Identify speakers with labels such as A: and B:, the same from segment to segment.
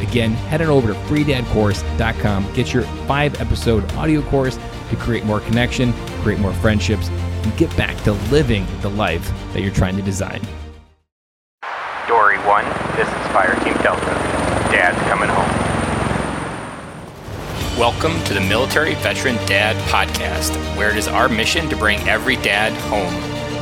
A: Again, head on over to freedadcourse.com, get your five episode audio course to create more connection, create more friendships, and get back to living the life that you're trying to design.
B: Dory 1, this is Fire Team Delta. Dad's coming home.
C: Welcome to the Military Veteran Dad Podcast, where it is our mission to bring every dad home.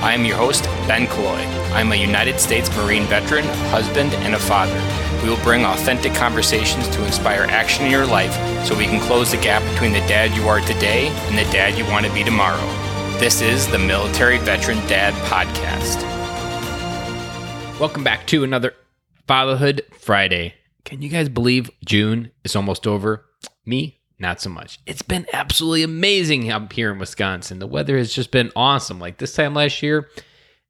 C: I am your host, Ben Killoy. I'm a United States Marine veteran, husband, and a father. We will bring authentic conversations to inspire action in your life so we can close the gap between the dad you are today and the dad you want to be tomorrow. This is the Military Veteran Dad Podcast.
A: Welcome back to another Fatherhood Friday. Can you guys believe June is almost over? Me, not so much. It's been absolutely amazing up here in Wisconsin. The weather has just been awesome. Like this time last year,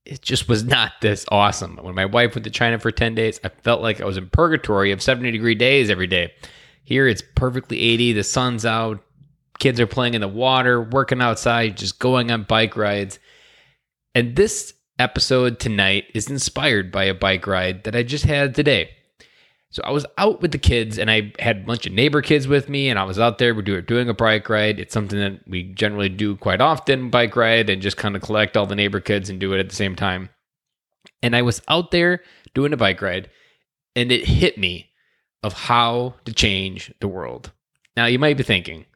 A: it just was not this awesome. When my wife went to China for 10 days, I felt like I was in purgatory of 70 degree days every day. Here it's perfectly 80, the sun's out, kids are playing in the water, working outside, just going on bike rides. And this episode tonight is inspired by a bike ride that I just had today. So I was out with the kids and I had a bunch of neighbor kids with me and I was out there we are doing a bike ride. It's something that we generally do quite often, bike ride and just kind of collect all the neighbor kids and do it at the same time. And I was out there doing a bike ride and it hit me of how to change the world. Now you might be thinking,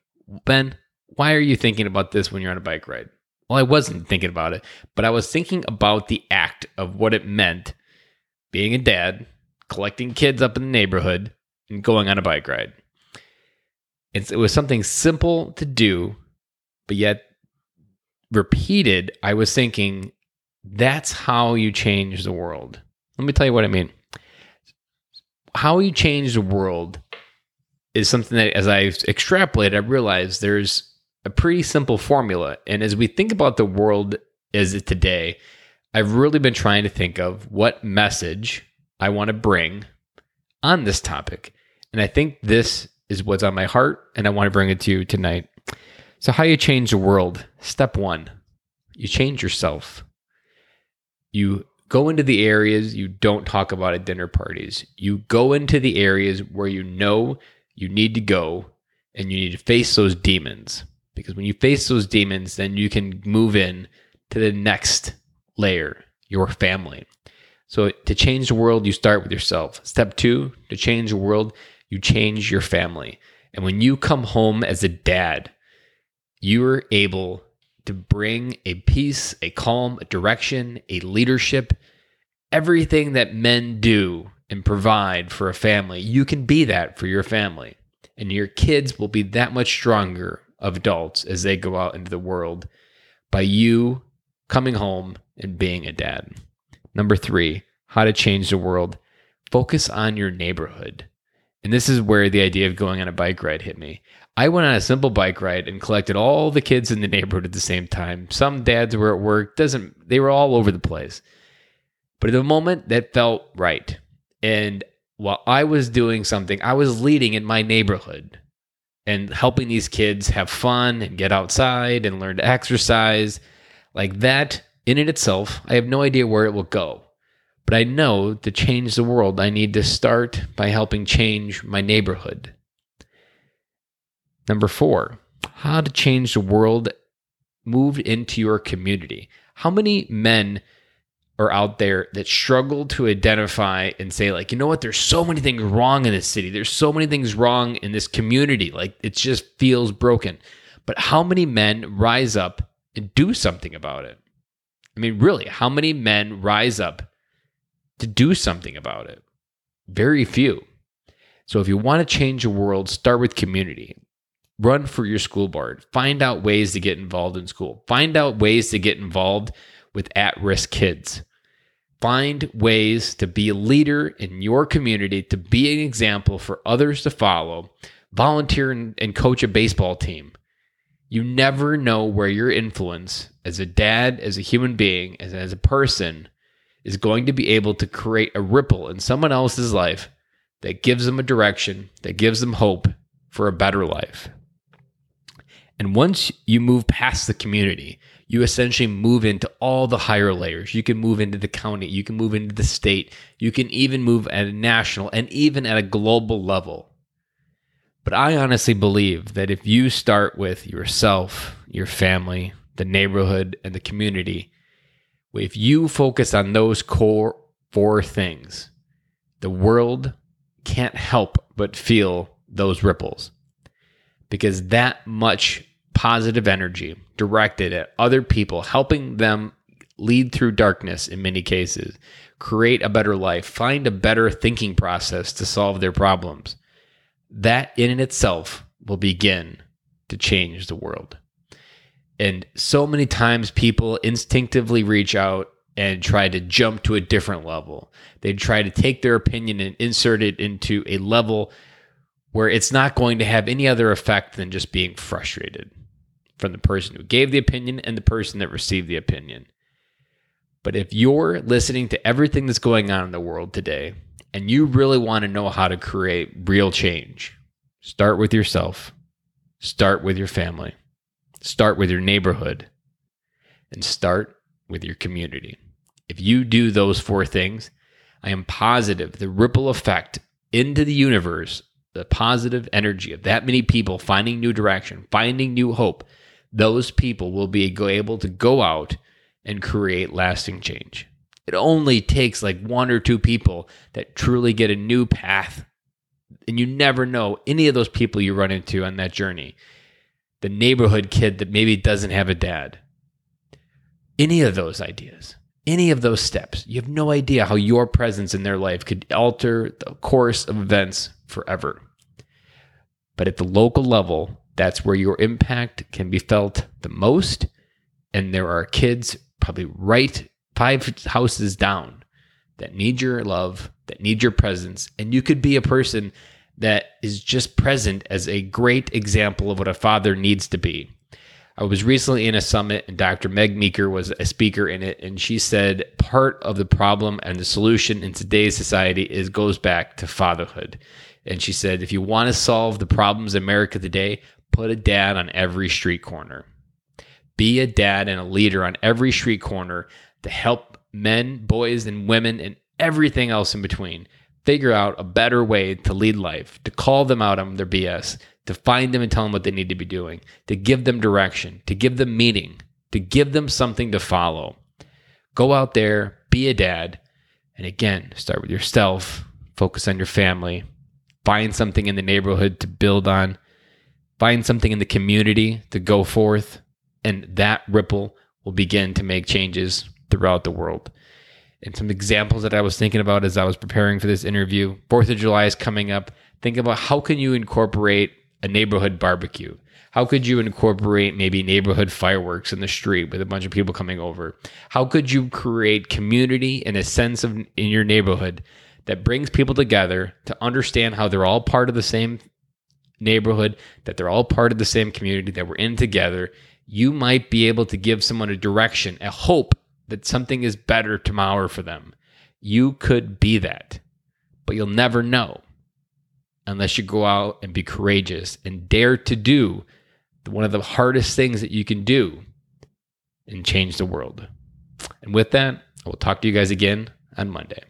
A: Ben, why are you thinking about this when you're on a bike ride? Well, I wasn't thinking about it, but I was thinking about the act of what it meant being a dad collecting kids up in the neighborhood and going on a bike ride. It's, it was something simple to do, but yet repeated. I was thinking, that's how you change the world. Let me tell you what I mean. How you change the world is something that, as I've extrapolated, I realized there's a pretty simple formula. And as we think about the world as it today, I've really been trying to think of what message I want to bring on this topic. And I think this is what's on my heart, and I want to bring it to you tonight. So, how you change the world? Step one, you change yourself. You go into the areas you don't talk about at dinner parties. You go into the areas where you know you need to go and you need to face those demons. Because when you face those demons, then you can move in to the next layer, your family. So to change the world, you start with yourself. Step two, to change the world, you change your family. And when you come home as a dad, you're able to bring a peace, a calm, a direction, a leadership, everything that men do and provide for a family. You can be that for your family. And your kids will be that much stronger of adults as they go out into the world by you coming home and being a dad. Number three, how to change the world. Focus on your neighborhood. And this is where the idea of going on a bike ride hit me. I went on a simple bike ride and collected all the kids in the neighborhood at the same time. Some dads were at work, doesn't they were all over the place. But at the moment that felt right. And while I was doing something, I was leading in my neighborhood and helping these kids have fun and get outside and learn to exercise. Like that in it itself, I have no idea where it will go. But I know to change the world, I need to start by helping change my neighborhood. Number four, how to change the world moved into your community. How many men are out there that struggle to identify and say, like, you know what, there's so many things wrong in this city. There's so many things wrong in this community. Like, it just feels broken. But how many men rise up and do something about it? I mean, really, how many men rise up to do something about it? Very few. So if you want to change the world, start with community. Run for your school board. Find out ways to get involved in school. Find out ways to get involved with at risk kids. Find ways to be a leader in your community, to be an example for others to follow. Volunteer and, and coach a baseball team. You never know where your influence as a dad, as a human being, as, as a person is going to be able to create a ripple in someone else's life that gives them a direction, that gives them hope for a better life. And once you move past the community, you essentially move into all the higher layers. You can move into the county, you can move into the state, you can even move at a national and even at a global level. But I honestly believe that if you start with yourself, your family, the neighborhood, and the community, if you focus on those core four things, the world can't help but feel those ripples because that much positive energy directed at other people, helping them lead through darkness in many cases, create a better life, find a better thinking process to solve their problems. That in itself will begin to change the world. And so many times people instinctively reach out and try to jump to a different level. They try to take their opinion and insert it into a level where it's not going to have any other effect than just being frustrated from the person who gave the opinion and the person that received the opinion. But if you're listening to everything that's going on in the world today and you really want to know how to create real change, start with yourself, start with your family, start with your neighborhood, and start with your community. If you do those four things, I am positive the ripple effect into the universe, the positive energy of that many people finding new direction, finding new hope, those people will be able to go out and create lasting change. It only takes like one or two people that truly get a new path. And you never know any of those people you run into on that journey. The neighborhood kid that maybe doesn't have a dad. Any of those ideas, any of those steps, you have no idea how your presence in their life could alter the course of events forever. But at the local level, that's where your impact can be felt the most. And there are kids probably right five houses down that need your love, that need your presence. And you could be a person that is just present as a great example of what a father needs to be. I was recently in a summit and Dr. Meg Meeker was a speaker in it and she said part of the problem and the solution in today's society is goes back to fatherhood. And she said if you want to solve the problems in America today, Put a dad on every street corner. Be a dad and a leader on every street corner to help men, boys, and women, and everything else in between figure out a better way to lead life, to call them out on their BS, to find them and tell them what they need to be doing, to give them direction, to give them meaning, to give them something to follow. Go out there, be a dad, and again, start with yourself, focus on your family, find something in the neighborhood to build on, find something in the community to go forth, and that ripple will begin to make changes throughout the world. And some examples that I was thinking about as I was preparing for this interview Fourth of July is coming up. Think about how can you incorporate a neighborhood barbecue? How could you incorporate maybe neighborhood fireworks in the street with a bunch of people coming over? How could you create community and a sense of in your neighborhood that brings people together to understand how they're all part of the same neighborhood, that they're all part of the same community, that we're in together, you might be able to give someone a direction, a hope that something is better tomorrow for them. You could be that, but you'll never know unless you go out and be courageous and dare to do one of the hardest things that you can do and change the world. And with that, I will talk to you guys again on Monday.